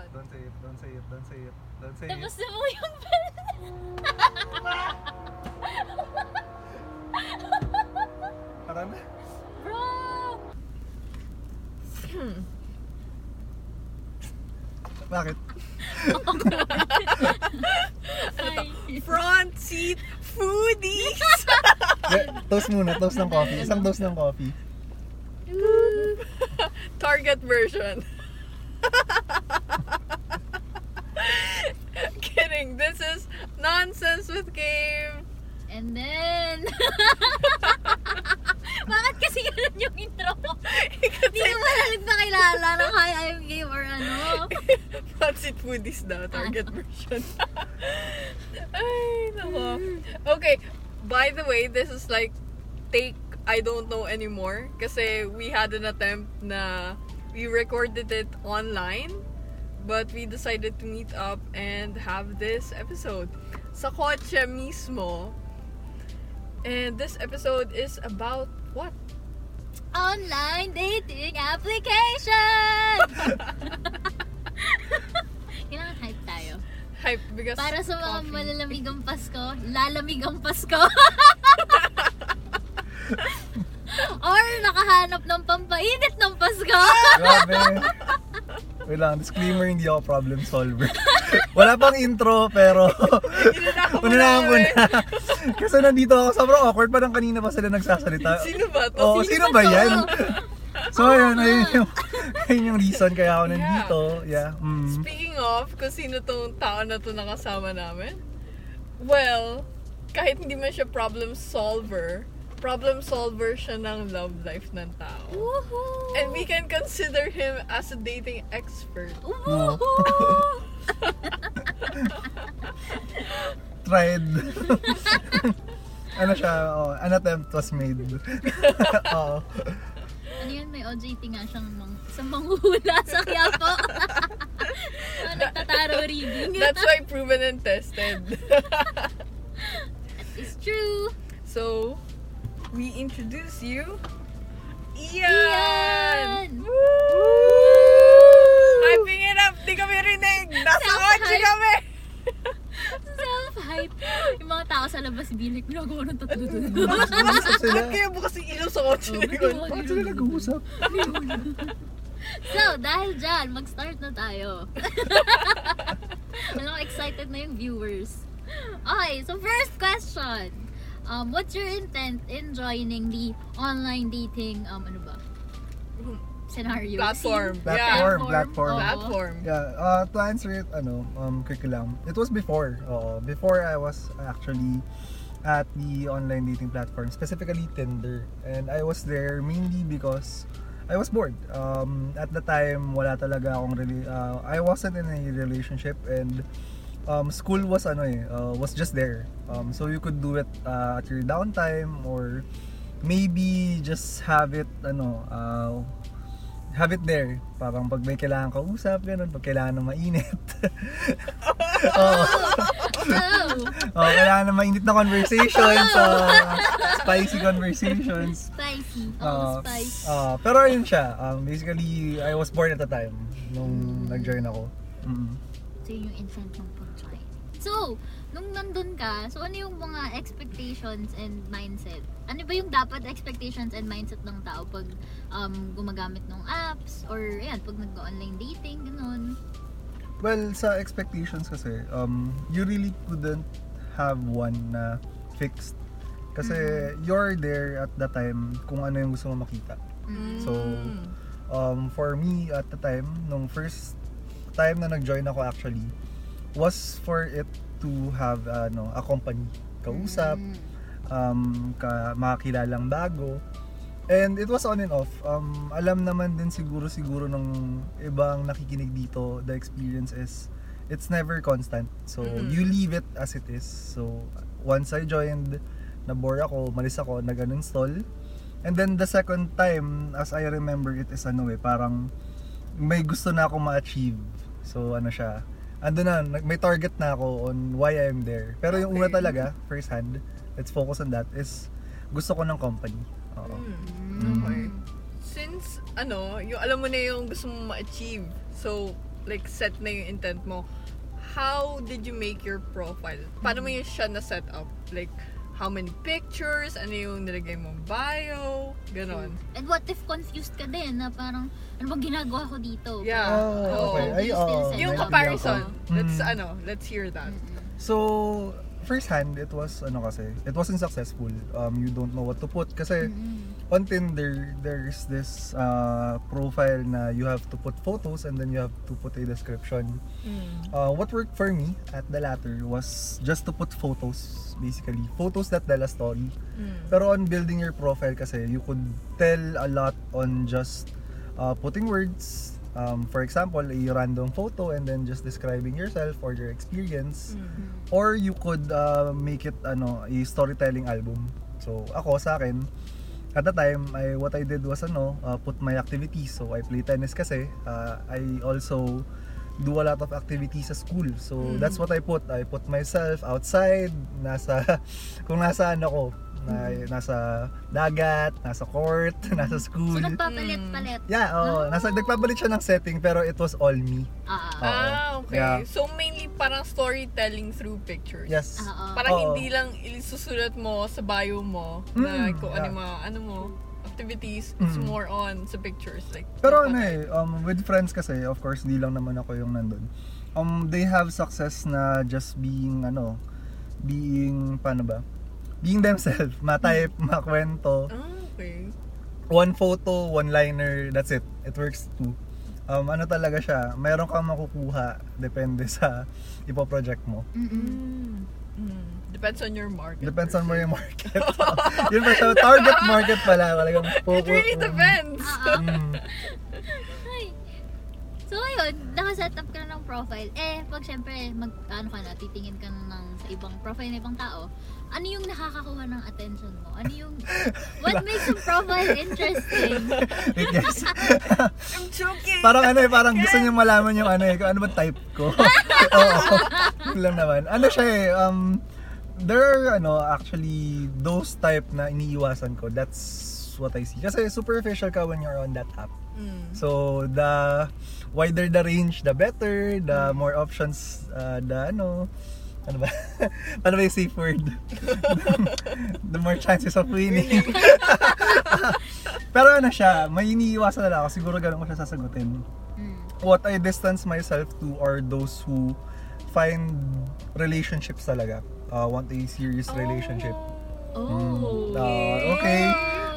God. Don't say it, don't say it, don't say it, don't say Tapos it. na mo yung bell. Tara na. Bro! Bakit? Front seat foodies! Yeah, toast muna, toast ng coffee. Isang toast ng coffee. Target version. Kidding. This is nonsense with game. And then... Bakit kasi ganun yung intro mo? Hindi mo na nagpakilala ng hi, I'm game or ano. Front seat foodies daw. Target version. Ay, nako. Okay. By the way, this is like take I don't know anymore. Kasi we had an attempt na we recorded it online. But we decided to meet up and have this episode. Sa kotse mismo. And this episode is about what? Online dating application! Kailangan hype tayo. Hype because Para sa mga coffee. malalamigang Pasko, lalamigang Pasko. Or nakahanap ng pampainit ng Pasko. Grabe. Wait lang, disclaimer, hindi ako problem solver. Wala pang intro, pero unahan ko na. Kasi nandito ako, sobrang awkward, parang kanina pa sila nagsasalita. Sino ba to? Oo, sino ba yan? So, ayun, ayun yung, ayun yung reason kaya ako Yeah. nandito. Yeah. Mm. Speaking of, kung sino tong tao na to nakasama namin, well, kahit hindi man siya problem solver, problem solver siya ng love life ng tao. Woohoo! And we can consider him as a dating expert. Woohoo! Tried. ano siya, oh, an attempt was made. Oo. ano yun, may OJT nga siyang mang, sa manghuhula sa Quiapo. oh, nagtataro reading. That's why proven and tested. It's true. so, we introduce you, Ian! Ian! Hyping it up! Di kami rinig! Nasa kotse kami! Self-hype. Yung mga tao sa labas bilik, ginagawa ng sila. Ba't kaya bukas yung ilaw sa kotse na yun? Bakit sila nag-uusap? So, dahil dyan, mag-start na tayo. Alam ko, excited na yung viewers. Okay, so first question. Um, what's your intent in joining the online dating, um, ano ba? Scenario? Platform. Scene? Platform, Yeah. platform. Oo. Platform. Yeah, uh, to answer it, ano, um, quick lang. It was before. Oo, before I was actually at the online dating platform, specifically Tinder. And I was there mainly because I was bored. Um, at the time, wala talaga akong really, uh, I wasn't in a relationship and um, school was ano eh, uh, was just there. Um, so you could do it uh, at your downtime or maybe just have it ano, uh, have it there. Parang pag may kailangan kausap, ganun, pag kailangan na mainit. Oh, Oh, kailangan na mainit na conversations, uh, spicy conversations. spicy. Uh, Oh, spice. uh, pero yun siya, um, basically, I was bored at the time nung nag-join ako. Mm. So, yun yung ng pag-join. So, nung nandun ka, so ano yung mga expectations and mindset? Ano ba yung dapat expectations and mindset ng tao pag um, gumagamit ng apps or yan, pag nag-online dating, ganun? Well, sa expectations kasi, um, you really couldn't have one na fixed. Kasi you're there at the time kung ano yung gusto mo makita. Mm. So, um, for me at the time, nung first time na nag-join ako actually, was for it to have ano, a company. Kausap, Mm. um, ka, makakilalang bago. And it was on and off. Um, alam naman din siguro siguro ng ibang nakikinig dito, the experience is it's never constant. So, Mhm. you leave it as it is. So, once I joined, na-bore ako, malis ako, nag-uninstall. And then the second time, as I remember it is ano eh, parang may gusto na ako ma-achieve. So, ano siya, ando na, may target na ako on why I'm there. Pero yung una Okay. talaga, first hand, let's focus on that, is gusto ko ng company. Oo. Mm. Okay. Since, ano, yung alam mo na yung gusto mo ma-achieve, so, like set na yung intent mo, how did you make your profile? Paano mo yung siya na set up? Like, how many pictures? Ano yung nilagay mong bio? Ganon. And what if confused ka din na parang, ano bang ginagawa ko dito? Yeah. Oh, okay. Oo. Ay, You still oo. Yung comparison. Mm. Let's, ano, let's hear that. So, first hand, it was, ano kasi, it wasn't successful. Um, you don't know what to put. Kasi, Mm-mm. On Tinder, there's this uh, profile na you have to put photos and then you have to put a description. Mm. Uh, what worked for me at the latter was just to put photos, basically. Photos that tell a story. Mm. Pero on building your profile kasi, you could tell a lot on just uh, putting words. Um, for example, a random photo and then just describing yourself or your experience. Mm. Or you could uh, make it ano, a storytelling album. So, ako sa akin, at the time, I, what I did was ano, uh, put my activities. So, I play tennis kasi. Uh, I also do a lot of activities sa school. So, Mm. that's what I put. I put myself outside, nasa, kung nasaan ako. Na, nasa dagat, nasa court, nasa school. So, nagpapalit-palit. yeah, oo. nasa, nagpapalit siya ng setting pero it was all me. Ah, ah. Ah, okay. Yeah. So, mainly parang storytelling through pictures. Yes. Ah. Parang Oo. hindi lang isusulat mo sa bio mo na Mm, kung ano yeah. mga, ano mo, activities. It's Mm. more on sa pictures. Like, Pero ano eh, um, with friends kasi, of course, di lang naman ako yung nandun. Um, they have success na just being, ano, being, paano ba? Being themselves, ma-type, makwento. Ah, okay. One photo, one liner, that's it. It works too. Um, ano talaga siya, meron kang makukuha, depende sa ipoproject mo. Mm-mm. Mm. Mm. Depends on your market. Depends on where yung market. Yun pa target market pala. Talagang It focus. really depends. Ah, ah. Mm. Ay. So, ayun, nakaset up ka na ng profile. Eh, pag syempre, mag, ano ka na, titingin ka na ng, sa ibang profile ng ibang tao, ano yung nakakakuha ng attention mo? Ano yung, what makes yung profile interesting? I'm joking. Parang ano eh, parang gusto niyo malaman yung ano eh, kung ano ba type ko. Oo. Yun lang naman. Ano siya eh, um, there are ano, actually, those type na iniiwasan ko. That's what I see. Kasi superficial ka when you're on that app. Mm. So, the wider the range, the better. The more options, uh, the ano, ano ba? ano ba yung safe word? the more chances of winning. Pero ano siya, may iniiwasan na lang ako. Siguro ganun ko siya sasagutin. Mm. What I distance myself to are those who find relationships talaga. Uh, want a serious relationship. Oh. Mm. Ah, okay.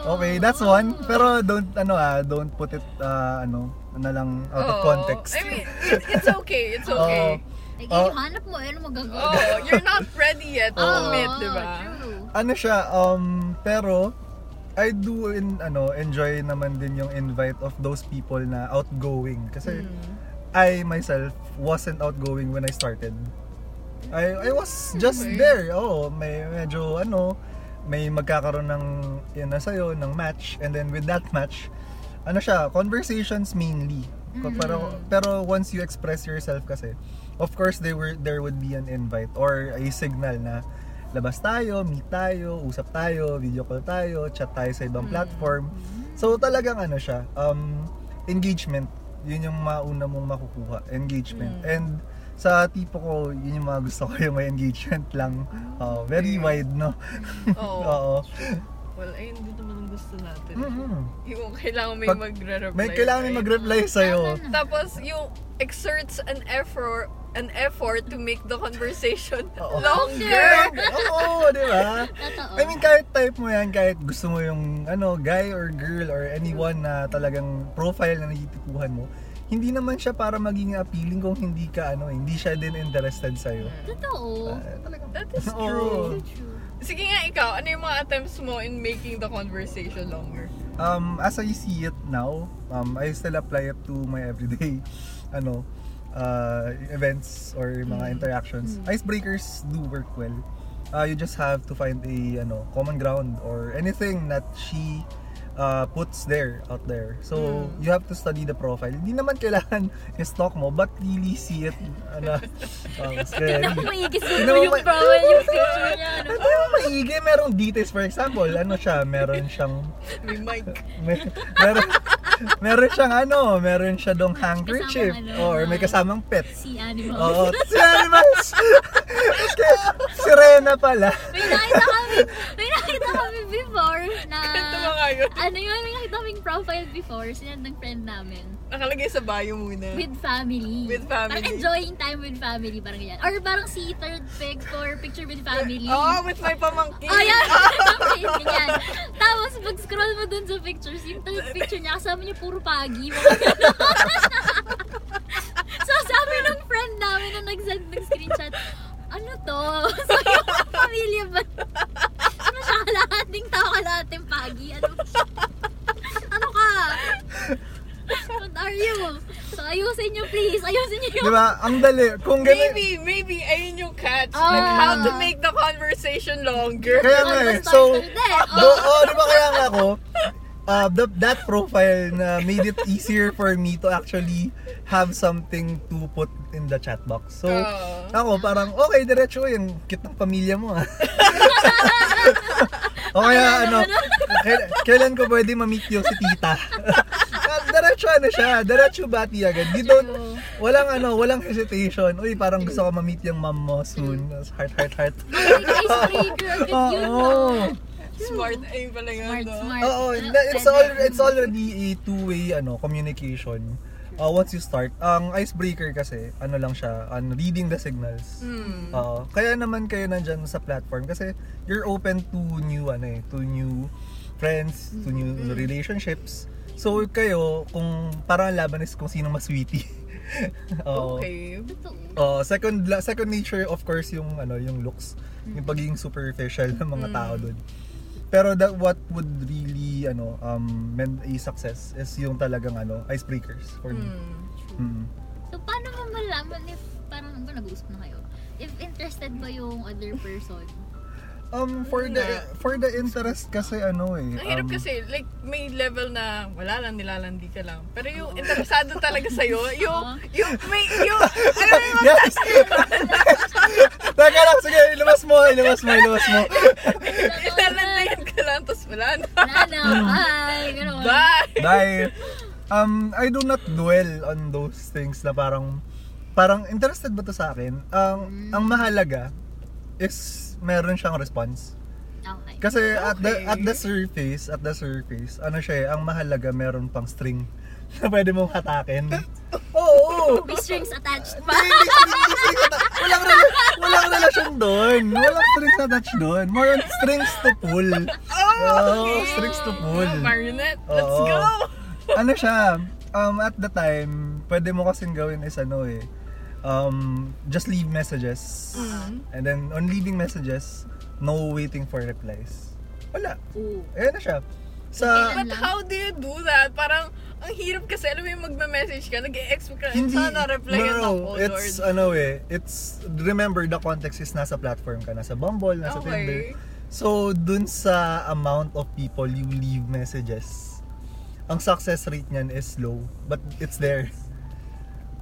Okay, that's one. Pero don't ano ah, don't put it uh, ano, na lang out of Oo. context. I mean, it, it's okay. It's okay. Like, Oh. hanap mo, ano magagawa? Oh, you're not ready yet to Oo, admit, di ba? Ano siya um pero I do in ano enjoy naman din yung invite of those people na outgoing kasi Mm. I myself wasn't outgoing when I started. I I was just Okay. there. Oh, may medyo ano, may magkakaroon ng yan na sa'yo, ng match and then with that match, ano siya, conversations mainly. Ko- Mm. Pero pero once you express yourself kasi, of course there were there would be an invite or a signal na labas tayo, meet tayo, usap tayo, video call tayo, chat tayo sa ibang Mm. platform. So talagang ano siya, um, engagement. Yun yung mauna mong makukuha, engagement. Mm. And sa tipo ko, yun yung mga gusto ko yung may engagement lang. Uh, very wide, no? Oo. Oo. Well, ayun din naman ang gusto natin. Mhm. Yung kailangan may Pag- magre-reply. May kailangan may mag-reply sa'yo. Tapos, yung exerts an effort an effort to make the conversation Oo. longer. Oo, di ba? I mean, kahit type mo yan, kahit gusto mo yung ano, guy or girl or anyone na talagang profile na nagtitipuhan mo, hindi naman siya para maging appealing kung hindi ka ano, hindi siya din interested sa iyo. Totoo. talagang That is true. True. Sige nga ikaw, ano yung mga attempts mo in making the conversation longer? Um, as I see it now, um, I still apply it to my everyday ano, uh, events or mga Mm. interactions. Icebreakers do work well. Uh, you just have to find a ano, common ground or anything that she uh, puts there out there. So, Mm. you have to study the profile. Hindi naman kailangan i-stalk mo, but really see it. Ano, um, scary. Tignan mo maigi mo yung profile, yung picture niya. Ano? Yung maigi? Merong details. For example, ano siya, meron siyang May mic. may, meron, meron siyang ano, meron siya dong handkerchief. Kasamang ano, or may mga- kasamang pet. Si animal. Oo, si Animals! si Rena pala. may nakita kami, may nakita kami before na, ba nga yun? ano yun, may nakita kaming profile before, sinend ng friend namin. Nakalagay sa bio muna. With family. With family. Parang enjoying time with family, parang ganyan. Or parang si third pic for picture with family. Oh, with my pamangkin. Oh, yan. Okay, ganyan. Tapos, pag-scroll mo dun sa pictures, yung third picture niya, kasama niya puro pagi. So, sabi ng friend namin na nag-send ng screenshot, ano to? So, yung pamilya ba? Ano siya, kalahating tao, kalahating pagi. Ano, ano ka? What are you? So, ayusin niyo please. Ayusin niyo Di yung... ba? Ang dali. Kung ganun. Maybe, maybe, ayun yung catch. Ah. Like, how to make the conversation longer. Kaya nga eh. So, do, oh, di ba kaya nga ako, uh, the, that profile na made it easier for me to actually have something to put in the chat box. So, Oo. ako parang, okay, diretso yung cute ng pamilya mo ah. o kaya ano, kail- kailan ko pwede ma-meet yung si tita? Ah, diretso ano siya, diretso bati agad. You don't, walang ano, walang hesitation. Uy, parang gusto ko ma-meet yung mom mo soon. Heart, heart, heart. Icebreaker, agad yun, no? Smart ayun pala yun, Smart, no? smart. Oo, na- it's pwede. al- it's already a two-way ano communication. Uh, once you start, ang icebreaker kasi, ano lang siya, ano, reading the signals. Hmm. Oo. kaya naman kayo nandyan sa platform kasi you're open to new ano eh, to new friends, to new Mm-hmm. relationships. So kayo, kung parang ang laban is kung sino mas sweetie. Oo. Okay. Oh, second second nature of course yung ano, yung looks, yung pagiging superficial ng mga Mm. tao doon. Pero that what would really ano um meant a success is yung talagang ano icebreakers for me. Hmm. Mm. So, paano mo malaman if, parang, ba nag-uusap na kayo? If interested ba yung other person? Um for the Nga. for the interest kasi ano eh. Ang hirap um, kasi, like, may level na wala lang, nilalandi ka lang. Pero yung interesado talaga sa'yo, yung, yung, may, yung, mo yung Yes! Teka lang, sige, ilabas mo, ilabas mo, ilabas mo. Tapos wala na. Wala na, bye! Ganun. Bye! Bye. Um, I do not dwell on those things na parang, parang interested ba to sa akin? Ang, ang mahalaga is meron siyang response. Okay. Kasi at the Okay. at the surface, at the surface, ano siya, eh, ang mahalaga meron pang string na pwede mong hatakin. Oo. May strings attached pa. hindi, hindi, hindi strings atta- walang, rela- walang relasyon doon. Walang strings attached doon. More on strings to pull. Oh, strings to pull. Marionette, let's Oo. go! ano siya, um, at the time, pwede mo kasing gawin is ano eh, um, just leave messages. Mm. And then, on leaving messages, no waiting for replies. Wala. Ayan na siya. Sa, But how do you do that? Parang, ang hirap kasi, alam mo yung magme-message ka, nag-expect ka, hindi, sana reply no, no, ako, it's, Lord. ano eh, it's, remember, the context is nasa platform ka, nasa Bumble, nasa Tinder. Okay. So, dun sa amount of people you leave messages, ang success rate niyan is low, but it's there.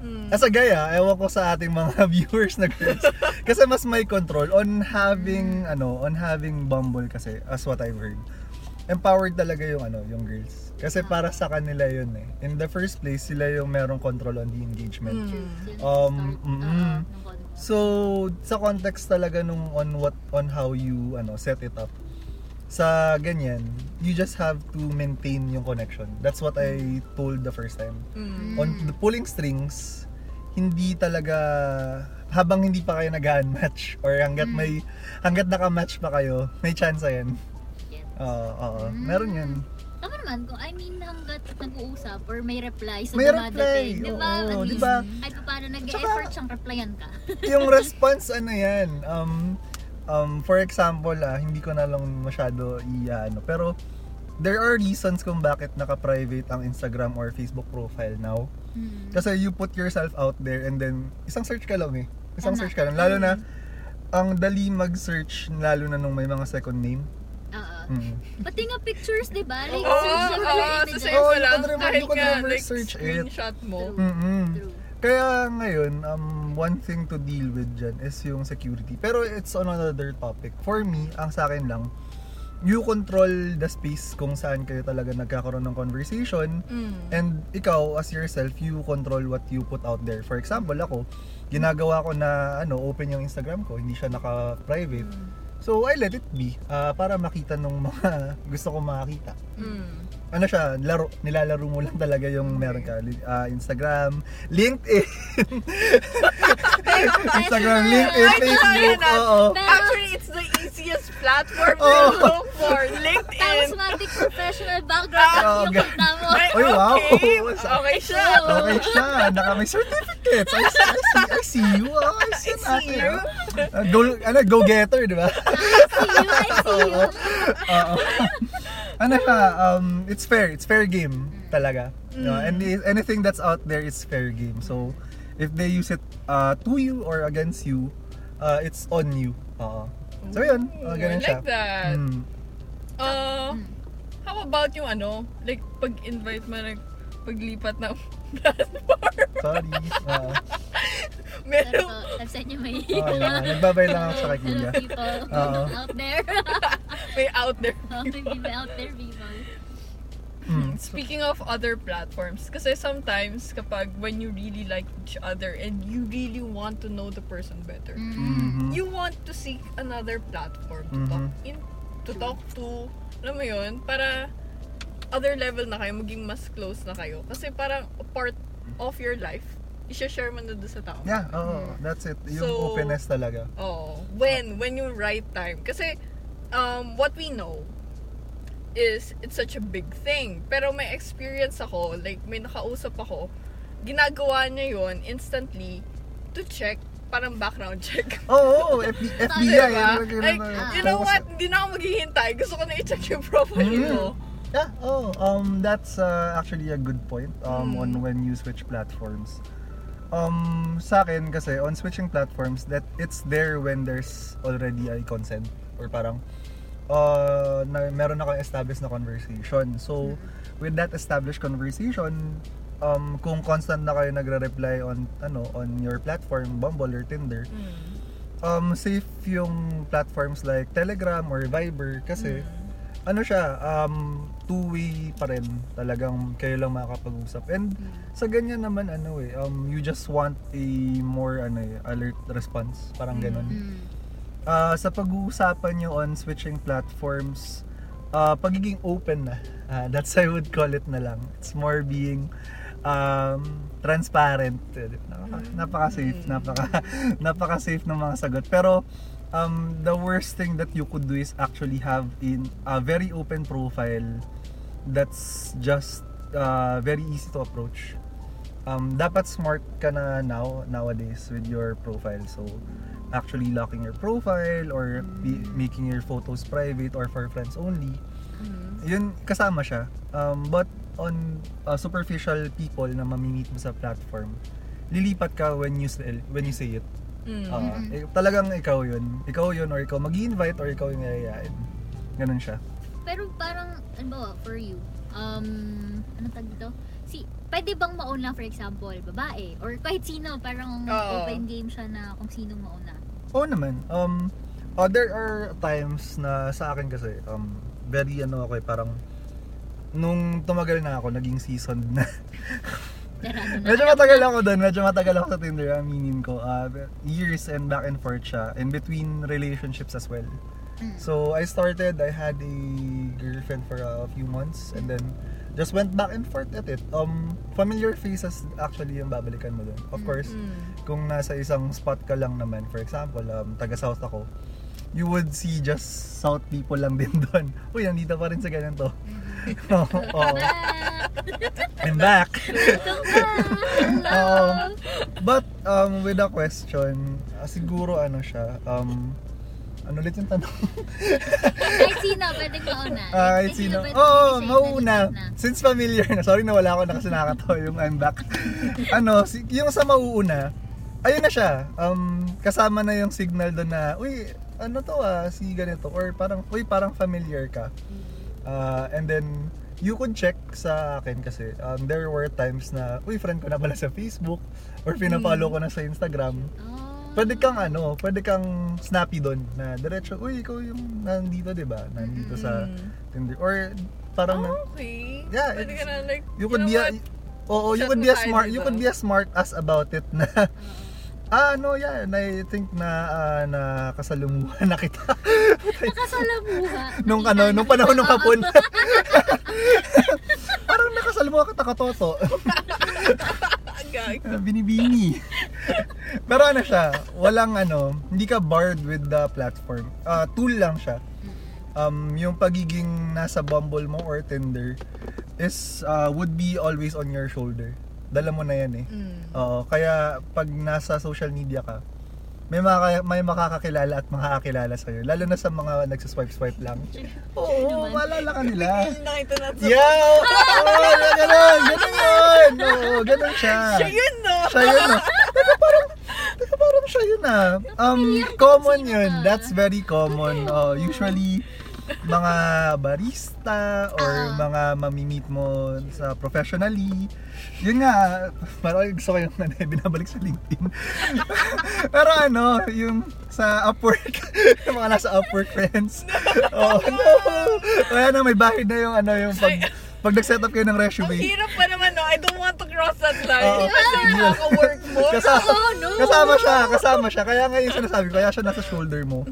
Mm. As a guy ah, ewan ko sa ating mga viewers na girls. kasi mas may control on having, ano, on having Bumble kasi, as what I've heard. Empowered talaga yung, ano, yung girls. Kasi para sa kanila yun eh. In the first place, sila yung merong control on the engagement. Mm. Um, mm, mm. content. So, sa context talaga nung on what on how you ano set it up. Sa ganyan, you just have to maintain yung connection. That's what I told the first time. Mm. On the pulling strings, hindi talaga habang hindi pa kayo nag-match or hanggat Mm. may hanggat naka-match pa kayo, may chance yan. Yes. Oo, oo. Mm. Meron yan. Tama naman kung I mean hanggat nag-uusap or may reply sa May dumadating. reply, Di ba? oo, At di least, ba? kahit pa paano nag-effort siyang replyan ka. yung response ano yan um um for example ah hindi ko na lang masyado i-ano pero there are reasons kung bakit naka-private ang Instagram or Facebook profile now Hmm. kasi you put yourself out there and then isang search ka lang eh isang Tama. search ka lang lalo na ang dali mag-search lalo na nung may mga second name. Mm. Pati nga pictures, di ba? Like, Oo, search yung oo, other sa mo you lang, kahit never like, search it. screenshot mo. True. Mm-mm. True. Kaya ngayon, um, one thing to deal with dyan is yung security. Pero it's on another topic. For me, ang sa akin lang, you control the space kung saan kayo talaga nagkakaroon ng conversation. Mm. And ikaw, as yourself, you control what you put out there. For example, ako, ginagawa ko na ano, open yung Instagram ko, hindi siya naka-private. So, I let it be ah, para makita nung mga gusto ko makakita. Mm. Ano siya, laro, nilalaro mo lang talaga yung meron ka. Ah, Instagram, LinkedIn. Instagram, LinkedIn, Facebook. na. Oo. Actually, it's the easiest platform to Oh. look for. Tapos LinkedIn. matik professional background Ah, yung kanta mo. Ay, Uy, wow. okay. Okay siya. Okay siya. Naka may certificates. I see, I see, I see you. Oh, I see, I see ate, you. ah. Ah, go, ano, go-getter, di ba? I see you, I see you. Oo. ano siya, um, it's fair. It's fair game talaga. No, and anything that's out there is fair game. So, if they use it uh, to you or against you, uh, it's on you. Oo. So, yun. Uh, ganun I siya. like that. Mm. Uh, how about yung ano, like pag-invite mo ng paglipat ng platform? Sorry. Oo. Pero Meron, sent you my Oo, yeah. Nagbabay lang ako sa kay Hello Kuya. people Oo. out there. may out there. May people out there, people. Mm. Speaking of other platforms, kasi sometimes kapag when you really like each other and you really want to know the person better, Mhm. you want to seek another platform to talk Mhm. in to talk to alam mo yun para other level na kayo maging mas close na kayo kasi parang a part of your life i-share mo na doon sa tao Yeah, oo. That's it. Yung So- openness talaga. oh when when you right time kasi um what we know is it's such a big thing pero may experience ako like may nakausap ako ginagawa niya yon instantly to check parang background check Oo, oh, FB, FBI. Diba? Like, you know what? Hindi na ako maghihintay. Gusto ko na i-check yung profile Mm. mo. Yeah, oh, um, that's uh, actually a good point um, Mm. on when you switch platforms. Um, sa akin kasi, on switching platforms, that it's there when there's already a consent or parang uh, na, meron na kang established na conversation. So, with that established conversation, um, kung constant na kayo nagre-reply on ano on your platform, Bumble or Tinder, um, safe yung platforms like Telegram or Viber kasi ano siya, um, two-way pa rin talagang kayo lang makakapag-usap. And sa ganyan naman ano eh, um, you just want a more ano eh, alert response, parang ganun. Mm. Ah, sa pag-uusapan nyo on switching platforms, ah, pagiging open na. Ah, that's I would call it na lang. It's more being um, transparent. Napaka, napaka-safe, napaka, napaka-safe ng mga sagot. Pero um, the worst thing that you could do is actually have in a very open profile that's just uh, very easy to approach. Um, dapat smart ka na now nowadays with your profile. So actually locking your profile or be- making your photos private or for friends only. Yun kasama siya. Um, but on uh, superficial people na mamimit mo sa platform, lilipat ka when you say, when you say it. Mm. Uh, eh, talagang ikaw yun. Ikaw yun or ikaw mag invite or ikaw yung yayayain. Ganun siya. Pero parang, ano ba, for you, um, ano tag dito? Si, pwede bang mauna, for example, babae? Or kahit sino, parang Oo. open game siya na kung sino mauna. Oo naman. Um, uh, there are times na sa akin kasi, um, very ano ako eh, parang nung tumagal na ako, naging seasoned na. Pero ano na, medyo matagal ako doon, medyo matagal ako sa Tinder, aminin ko. Uh, years and back and forth siya, in between relationships as well. So, I started, I had a girlfriend for a few months, and then just went back and forth at it. Um, familiar faces actually yung babalikan mo doon. Of course, Mm. kung nasa isang spot ka lang naman, for example, um, taga-south ako, you would see just south people lang din doon. Uy, nandito pa rin sa ganito. Oo. oo. I'm back. Um, But, um, with a question, siguro ano siya, um, ano ulit yung tanong? kahit sino, pwedeng mauna. Ah, Kahit sino? Oo, siya mauna. na. Since familiar na. Sorry na wala ako na kasi nakakatawa yung I'm back. ano, yung sa mauuna, ayun na siya. Um, kasama na yung signal doon na, uy, ano to ah, si ganito. Or parang, uy, parang familiar ka. Uh, and then, you could check sa akin kasi um, there were times na, uy, friend ko na pala sa Facebook or pinapollow ko na sa Instagram. Oh. Pwede kang ano, pwede kang snappy doon na diretso, uy, ikaw yung nandito, 'di ba? Nandito sa Mm. Tinder or parang Oh, okay. Yeah, Pwede ka na like, you could be a? Oo, you could be a tayo smart, you could be a smart ass about it na Ah, no, yeah, and I think na uh, na kasalumuhan na kita Nakasalamuha. nung ano, nung panahon ng hapon. Parang nakasalumuha kita katoto. Gag. Binibini. Pero ano siya, walang ano, hindi ka barred with the platform. Ah, tool lang siya. Um, yung pagiging nasa Bumble mo or Tinder is uh, would be always on your shoulder. Dala mo na yan eh. Mm. Oo, kaya pag nasa social media ka, may maka, may makakakilala at makakakilala sa iyo. Lalo na sa mga nagsiswipe-swipe lang. Oo, maalala ka nila. Nakita na sa... Yeah! Oo, oh, ganun, ganun yun. Oo, ganun siya. Siya yun, no? Siya yun. ah. Teka, parang, teka, parang siya yun ah. Um, common yun. That's very common. Oh, usually, mga barista or Ah. mga mamimit mo sa professionally. Yun nga, parang gusto ko yung ano, binabalik sa LinkedIn. Pero ano, yung sa Upwork, yung mga nasa Upwork friends. Oh, no. Kaya na may bahid na yung ano, yung pag, pag nag-set up kayo ng Ang resume. hirap pa naman, no? I don't want to cross that line. Oo. Kasi nakaka-work mo. Kasama, Oh, no. kasama siya, kasama siya. Kaya nga yung sinasabi ko, kaya siya nasa shoulder mo.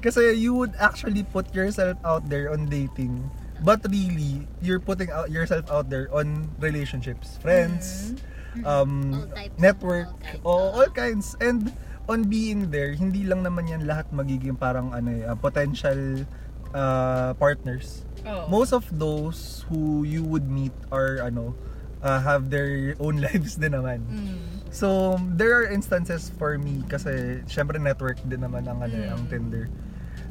Kasi you would actually put yourself out there on dating. But really, you're putting out yourself out there on relationships, friends, um, All types, network, all kinds. o all kinds. And on being there, hindi lang naman yan lahat magiging parang ano eh, uh, potential uh, partners. Oh. Most of those who you would meet are ano, uh, have their own lives din naman. Mm. So, there are instances for me kasi syempre network din naman ang ano, Mm. ang Tinder.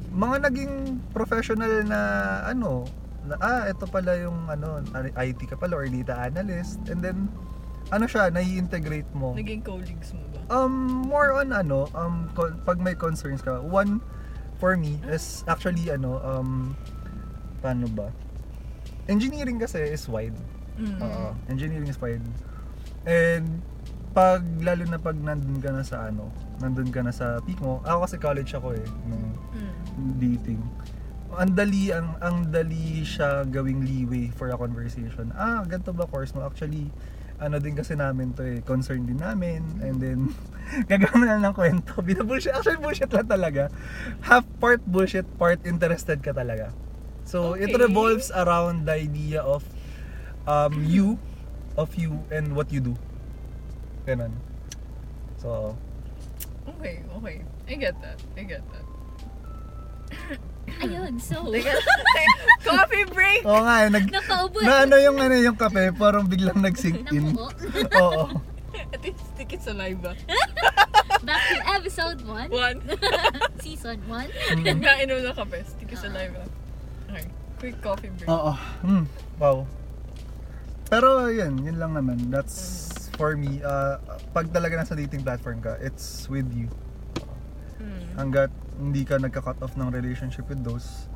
Mga naging professional na ano, na, ah, ito pala yung ano, IT ka pala or data analyst and then ano siya, nai-integrate mo. Naging colleagues mo ba? Um, more on ano, um, con- pag may concerns ka, one for me is actually ano, um, paano ba? Engineering kasi is wide. Mm. Oo, engineering is wide. And pag lalo na pag nandun ka na sa ano, nandun ka na sa peak mo. Ako kasi college ako eh nung Mm. dating. Ang dali ang ang dali siya gawing leeway for a conversation. Ah, ganito ba course mo? Actually, ano din kasi namin to eh, concern din namin and then gagawin na lang ng kwento. Binabullshit. Actually, bullshit lang talaga. Half part bullshit, part interested ka talaga. So, it Okay. revolves around the idea of um, you, of you, and what you do. Ganun. So, Okay, okay. I get that. I get that. Ayun, so, coffee break! oo nga, eh, nag, napaubo. na ano yung ano yung kape, parang biglang nag-sink in. Namuko. Oo. At least stick it sa live ba? Back to episode 1, One. season 1. Mm. Kainom ng kape. Stick it sa live ba? Okay. Quick coffee break. Oo. Mm, wow. Pero yun, yun lang naman. That's for me. Uh, pag talaga nasa dating platform ka, it's with you. Mm. Hanggat hindi ka nagka-cut off ng relationship with those,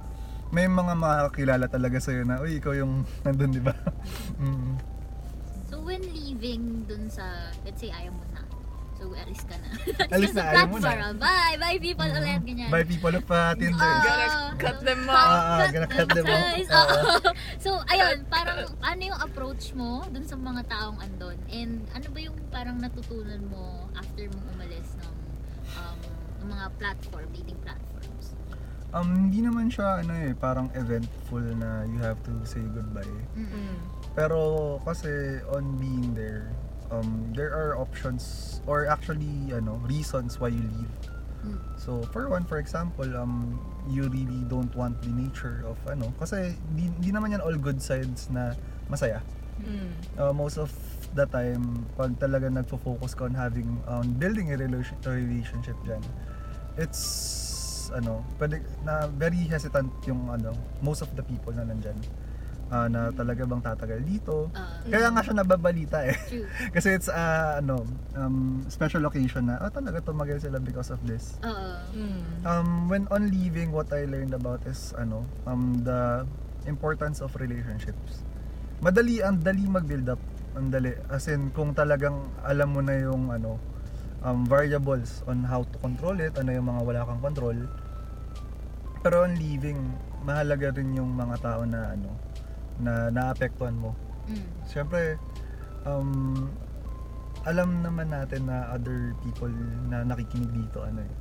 may mga makakakilala talaga sa'yo na, uy, ikaw yung nandun, di ba? mm. So, when leaving dun sa, let's say, ayaw mo na. So, alis ka na. Alis Sa na, ayaw mo na. Bye! Bye, people Mhm. ulit, ganyan. By people of uh, Tinder. Ah. Gotta cut them Cut- off. Ah, ah, gonna cut them off. Oo. oo. so, ayun, parang ano yung approach mo dun sa mga taong andon? And ano ba yung parang natutunan mo after mong umalis ng, mga platform, dating platforms? Um, hindi naman siya, ano eh, parang eventful na you have to say goodbye. Mm-mm. Mm. Pero kasi on being there, um, there are options or actually ano reasons why you leave. Mm. So for one, for example, um, you really don't want the nature of ano kasi di, di naman yan all good sides na masaya. Mm. Uh, most of the time, pag talaga nagfo-focus ka on having on building a relation, a relationship dyan, it's ano, pwede, na very hesitant yung ano, most of the people na nandyan. ah, na talaga bang tatagal dito. Ah, Kaya nga siya nababalita eh. Kasi it's uh, ano, um, special occasion na, oh talaga tumagal sila because of this. Mm. Um, when on leaving, what I learned about is ano, um, the importance of relationships. Madali, ang dali mag-build up. Ang dali. As in, kung talagang alam mo na yung ano, um, variables on how to control it, ano yung mga wala kang control. Pero on leaving, mahalaga rin yung mga tao na ano na naapektuhan mo. Mm. Siyempre, um, alam naman natin na other people na nakikinig dito, ano eh,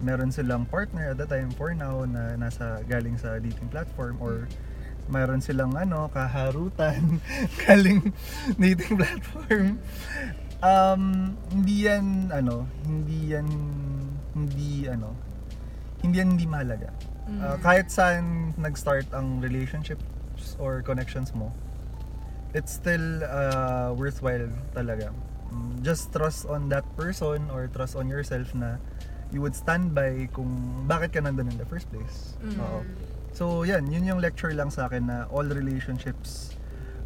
meron silang partner at the time for now na nasa galing sa dating platform or mayroon silang ano, kaharutan galing dating platform. Um, hindi yan ano, hindi yan hindi ano, hindi yan hindi mahalaga. Mm. Uh, kahit saan nag-start ang relationships or connections mo, it's still uh, worthwhile talaga. Mm, Just trust on that person or trust on yourself na you would stand by kung bakit ka nandun in the first place. Mm. Oo. So, yan. Yun yung lecture lang sa akin na all relationships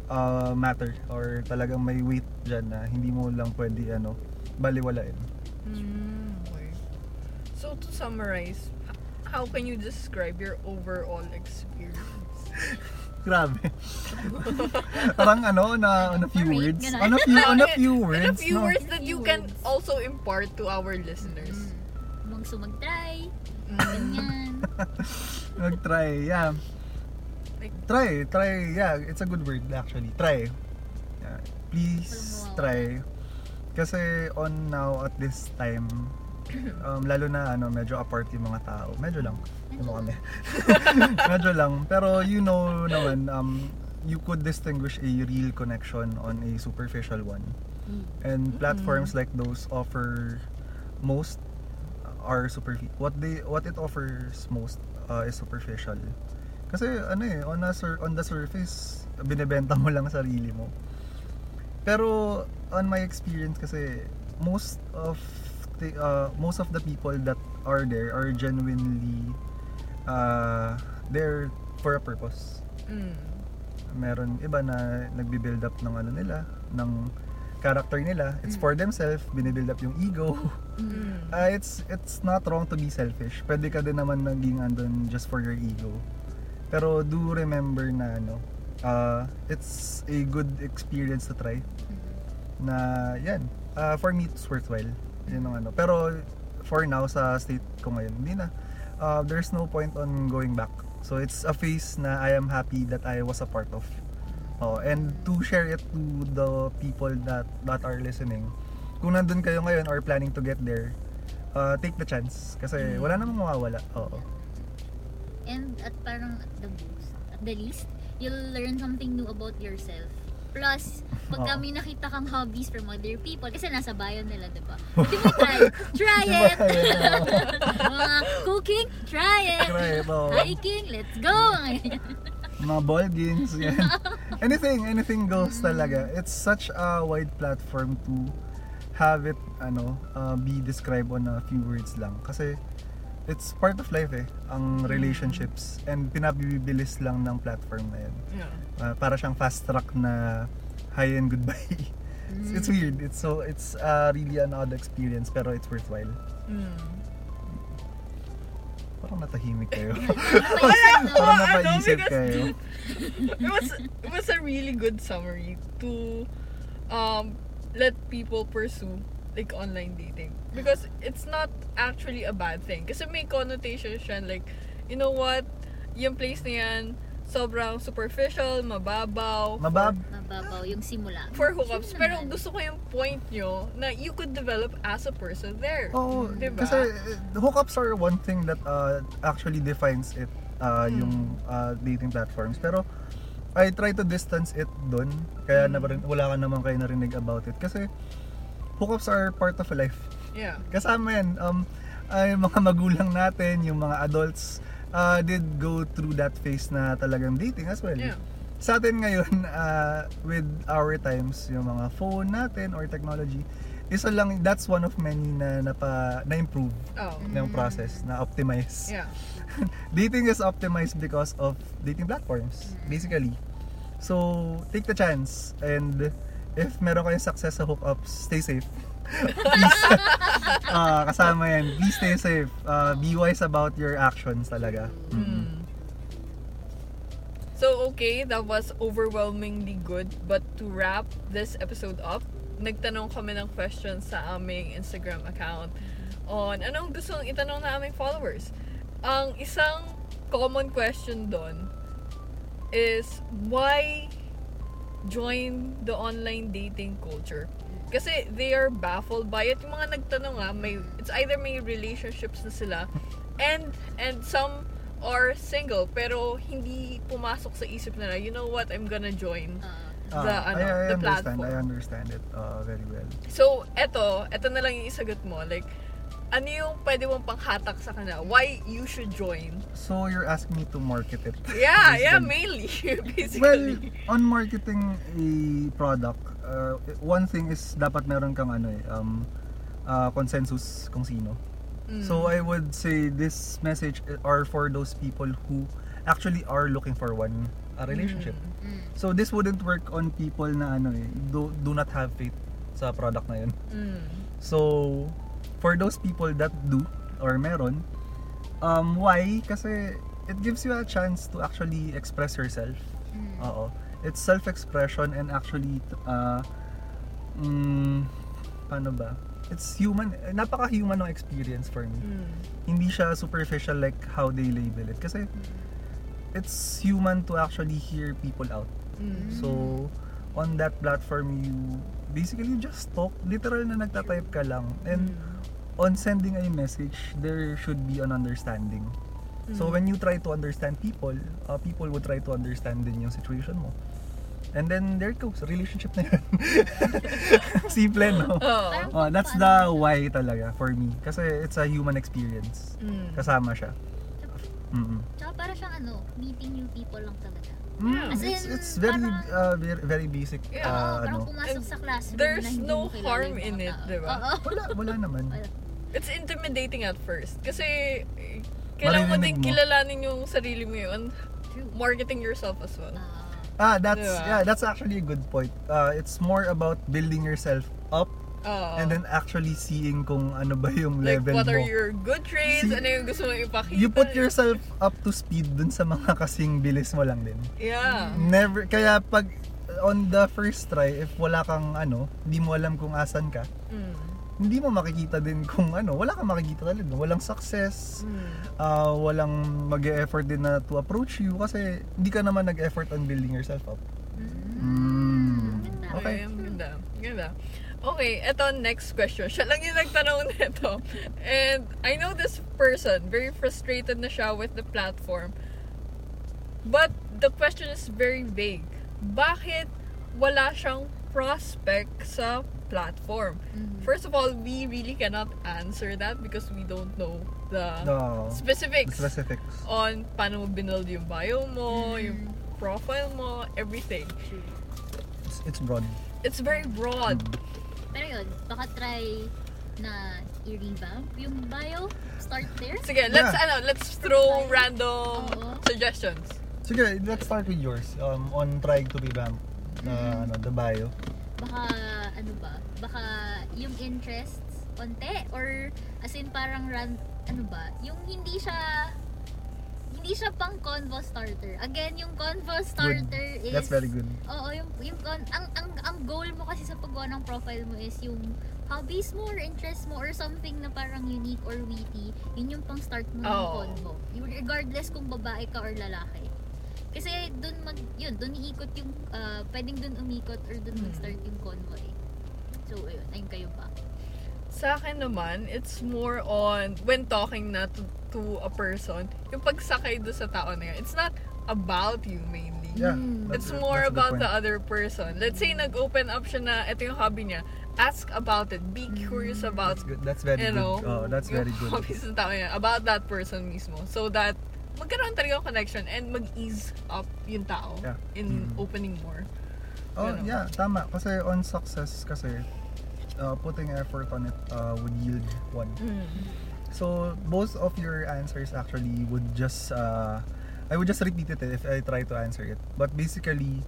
uh, matter or talagang may weight dyan na hindi mo lang pwede ano, baliwalain. Mm, okay. So to summarize, h- how can you describe your overall experience? Grabe. Parang ano, na, on a few words. On a few, on a few words. a few no? words that you can also impart to our listeners. Mm. Mong sumag-try, Mm. ganyan. Mag-try, yeah. Like- Try, try, yeah. It's a good word actually. Try. Yeah. Please try. Kasi on now at this time, um, lalo na ano, medyo apart yung mga tao. Medyo lang. Ano kami? medyo lang. Pero you know naman, um, you could distinguish a real connection on a superficial one. Mm. And platforms like those offer most are super what they what it offers most uh, is superficial. Kasi ano eh on a sur- on the surface binebenta mo lang sarili mo. Pero on my experience kasi most of the uh, most of the people that are there are genuinely uh, there for a purpose Mm. meron iba na nagbi-build up ng ano nila, ng character nila. It's Mm. for themselves, binibuild up yung ego. Mm. Ah, it's it's not wrong to be selfish. Pwede ka din naman naging andun just for your ego. Pero do remember na ano, uh, it's a good experience to try. Na yan, uh, for me it's worthwhile. Yun ang ano. Pero for now sa state ko ngayon, hindi na. Uh, there's no point on going back. So it's a phase na I am happy that I was a part of. Oh, and to share it to the people that that are listening. Kung nandun kayo ngayon or planning to get there, uh, take the chance kasi Mm. wala namang mawawala. Oo. And at parang at the most, at the least, you'll learn something new about yourself. Plus, pag Oo. kami nakita kang hobbies from other people, kasi nasa bio nila, di ba? Mo try. Try it! Mga cooking, try it! Try it. Hiking, let's go! mga ball games, yan. anything, anything goes talaga. It's such a wide platform to have it, ano, uh, be described on a few words lang. Kasi, it's part of life eh, ang relationships. And pinabibilis lang ng platform na yan. Yeah. Uh, para siyang fast track na hi and goodbye. it's, it's weird. It's so, it's uh, really an odd experience, pero it's worthwhile. Mm. Parang natahimik kayo. Wala Parang ano, napaisip because kayo. it was it was a really good summary to um let people pursue like online dating because it's not actually a bad thing kasi may connotation siya like you know what yung place na yan sobrang superficial mababaw Mabab, Mababaw yung simula. for hookups pero gusto ko yung point nyo na you could develop as a person there Oo, Diba? kasi uh, hookups are one thing that uh, actually defines it, uh, Mm. yung uh, dating platforms. Pero I try to distance it doon, kaya Mm. na, wala ka naman kayo narinig about it. Kasi hookups are part of life. yeah Kasama yan, um, ay mga magulang natin, yung mga adults, uh, did go through that phase na talagang dating as well. yeah Sa atin ngayon, uh, with our times, yung mga phone natin or technology, isa lang, that's one of many na napa, na-improve oh ng process, na optimize. yeah Dating is optimized because of dating platforms, basically. So, take the chance and if meron kayong success sa hookups, stay safe. Ah, kasama yan. Please stay safe. Ah, be wise about your actions talaga. Mm-mm. Mm. So, okay, that was overwhelmingly good. But to wrap this episode up, nagtanong kami ng questions sa aming Instagram account on anong gusto itanong na aming followers. Ang isang common question doon is why join the online dating culture? Kasi they are baffled by it. Yung mga nagtanong nga, may, it's either may relationships na sila and and some are single pero hindi pumasok sa isip nila, you know what, I'm gonna join. Ah, the, Ah, ano, I, I the understand. platform. I understand it uh, very well. So, eto, eto na lang yung isagot mo. Like, ano yung pwede mong panghatak sa kanila? Why you should join? So you're asking me to market it. Yeah, yeah, Basically. mainly. Well, Basically. on marketing a product, uh, one thing is dapat meron kang ano eh, um, uh, consensus kung sino. Mm. So I would say this message are for those people who actually are looking for one a relationship. mm. So this wouldn't work on people na ano eh, do, do not have faith sa product na yun. Mm. So for those people that do or meron, um, why? Kasi it gives you a chance to actually express yourself. Mm. Oo. It's self-expression and actually, uh, mm, paano ba? It's human, napaka-human ng experience for me. Mm. Hindi siya superficial like how they label it. Kasi it's human to actually hear people out. Mm. So, on that platform, you basically just talk. Literal na nagtatype ka lang. And on sending a message, there should be an understanding. So Mm. when you try to understand people, uh, people would try to understand din yung situation mo. And then there it goes, relationship na yun. Simple, no? Parang Uh, that's the why talaga for me. Kasi it's a human experience. Mm. Kasama siya. Mm-mm. Tsaka para siyang ano, meeting new people lang talaga. Mm, As it's, in, it's very, parang- uh, very, very basic. Yeah. Oo, uh, parang ano. pumasok sa classroom There's na hindi no mo kilala harm yung mga in it, tao. diba? Oo. Wala, wala naman. It's intimidating at first. Kasi, eh, kailangan mo Maririnig din mo. kilalanin yung sarili mo yun. Marketing yourself as well. Ah, Ah, that's Diba? yeah, that's actually a good point. Uh, it's more about building yourself up Oo. and then actually seeing kung ano ba yung like, level what mo. are your good traits? See, ano yung gusto mo ipakita? you put yourself up to speed dun sa mga kasing bilis mo lang din. Yeah. Never kaya pag on the first try if wala kang ano, hindi mo alam kung asan ka, Mm. hindi mo makikita din kung ano, wala kang makikita talaga. Walang success, Mm. ah, walang mag-effort din na to approach you kasi hindi ka naman nag-effort on building yourself up. Mm. Ganda. Okay. Ang ganda. Ganda. Okay, eto next question. Siya lang yung nagtanong nito. And I know this person, very frustrated na siya with the platform. But the question is very vague. Bakit wala siyang prospect sa platform? Mhm. First of all, we really cannot answer that because we don't know the No. specifics Specifics. on paano mo binuild yung bio mo, Mm. yung profile mo, everything. It's, it's broad. It's very broad. Pero yun, baka try na i-revamp yung bio. Start there. Sige, let's Yeah. ano, let's throw random Oo. suggestions. Sige, let's start with yours. Um, on trying to revamp uh, ano, the bio. Baka, ano ba, baka yung interests konti or as in parang ran, ano ba, yung hindi siya hindi siya pang convo starter. Again, yung convo starter is That's very good. Oo, yung yung con- ang ang ang goal mo kasi sa paggawa ng profile mo is yung hobbies mo or interests mo or something na parang unique or witty. Yun yung pang start mo ng Oo. convo. Regardless kung babae ka or lalaki. Kasi doon mag yun, doon iikot yung ah, pwedeng doon umikot or doon Hmm. mag-start yung convo eh. So, ayun, ayun kayo pa. Sa akin naman, it's more on when talking na to, to a person, yung pagsakay do sa tao na yun. It's not about you mainly. Yeah. Mm. that's It's more that's good about point. the other person. Let's say nag-open up siya na ito yung hobby niya. Ask about it. Be curious about That's good. That's very you good. know, Oh, that's very good. hobbies ng tao niya. About that person mismo. So that magkaroon talaga ng connection and mag-ease up yung tao Yeah. in Mm. opening more. Oh, Ganun. yeah, tama. Kasi on success kasi uh, putting effort on it uh, would yield one. Mm. So both of your answers actually would just uh, I would just repeat it if I try to answer it. But basically,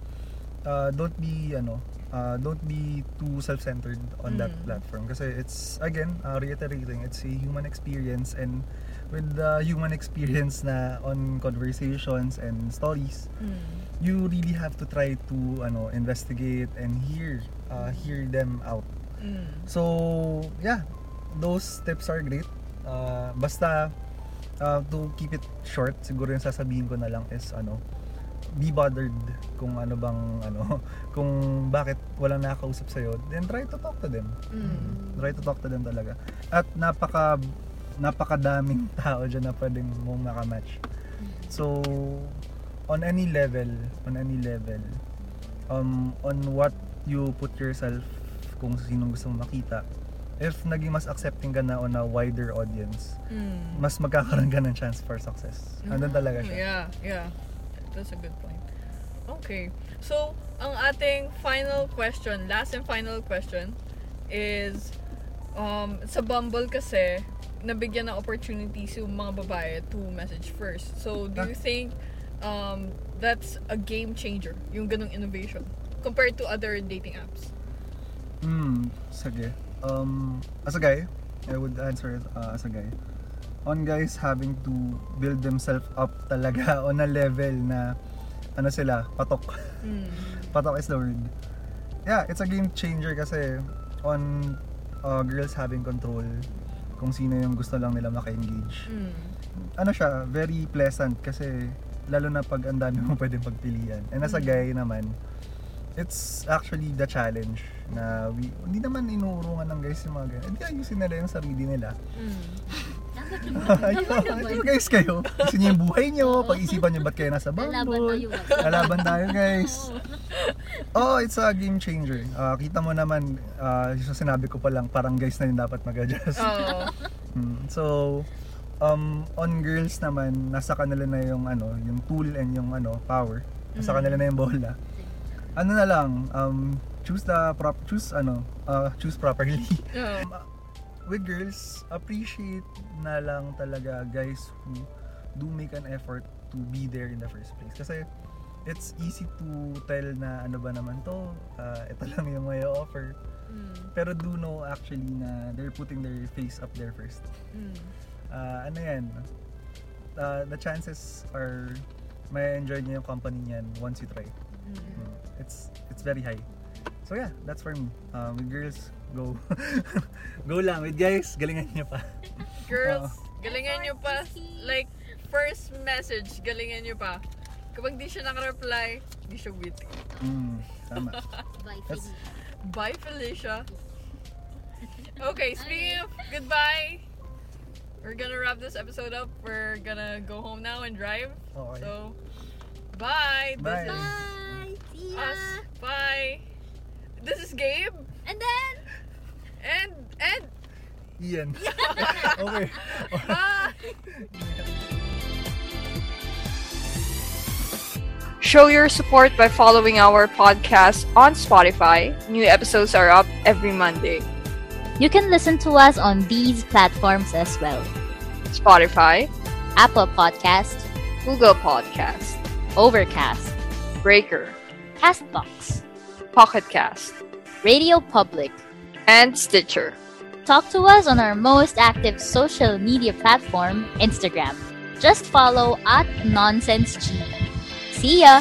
uh, don't be ano, uh, don't be too self-centered on that Mm. platform because it's again uh, reiterating it's a human experience and with the human experience na on conversations and stories Mm. you really have to try to ano investigate and hear uh, hear them out Mm. so yeah. Those tips are great. Uh, basta uh, to keep it short siguro yung sasabihin ko na lang is ano be bothered kung ano bang ano kung bakit walang nakakausap sa'yo. Then try to talk to them. Mm. try to talk to them talaga. At napaka napakadaming tao dyan na pwedeng mong makamatch. So on any level on any level um on what you put yourself kung sinong gusto mong makita if naging mas accepting ka na on a wider audience Mm. mas magkakaroon ka ng chance for success andun talaga siya Yeah, yeah. That's a good point. Okay. So, ang ating final question, last and final question is um sa Bumble kasi nabigyan ng opportunities yung mga babae to message first. So, do you think um that's a game changer, yung ganong innovation compared to other dating apps? Hmm, sige. Um, as a guy, I would answer it uh, as a guy. On guys having to build themselves up talaga on a level na ano sila, patok. Mm. patok is the word. Yeah, it's a game changer kasi on uh, girls having control kung sino yung gusto lang nila maka-engage. Mm. Ano siya, very pleasant kasi lalo na pag ang dami mo pwedeng pagpilian. And as a Mm. guy naman, it's actually the challenge na we, hindi naman inuurungan ng guys yung mga ganyan. Hindi ayusin nila yung sarili nila. Mm. Ayun, guys kayo. Gusto niyo yung buhay niyo, pag-isipan niyo ba't kayo nasa Lalaban bubble. tayo. Lalaban tayo guys. Oo. Oh, it's a game changer. Ah, kita mo naman, uh, yung sinabi ko pa lang, parang guys na yung dapat mag-adjust. Oh. Mm, so, um, on girls naman, nasa kanila na yung ano, yung tool and yung ano, power. Nasa Mm. kanila na yung bola. Ano na lang, um, choose the prop, choose ano, uh, choose properly. Oh. With girls, appreciate na lang talaga guys who do make an effort to be there in the first place. Kasi it's easy to tell na ano ba naman to, uh, ito lang yung may offer. Mm. Pero do know actually na they're putting their face up there first. Mm. uh, ano yan, uh, the chances are may enjoy niyo yung company niyan once you try. Mm. Mm, It's it's very high. So yeah, that's for me. Um, with girls, go. go lang. With guys, galingan niyo pa. Girls, Oo. galingan nyo pa. Like, first message, galingan nyo pa. Kapag di siya nakareply, di siya witty. Mm, tama. Bye, That's- Felicia. Bye, Felicia. Okay, speaking of goodbye, we're gonna wrap this episode up. We're gonna go home now and drive. Okay. So, bye. Bye. This is Bye! See ya! us. Bye. This is Gabe. And then, And, and, Ian. okay. bye. Show your support by following our podcast on Spotify. New episodes are up every Monday. you can listen to us on these platforms as well. Spotify, Apple Podcast, Google Podcast, Overcast, Breaker, Castbox, Pocket Cast, Radio Public. and Stitcher. Talk to us on our most active social media platform, Instagram. Just follow at NonsenseG. See ya!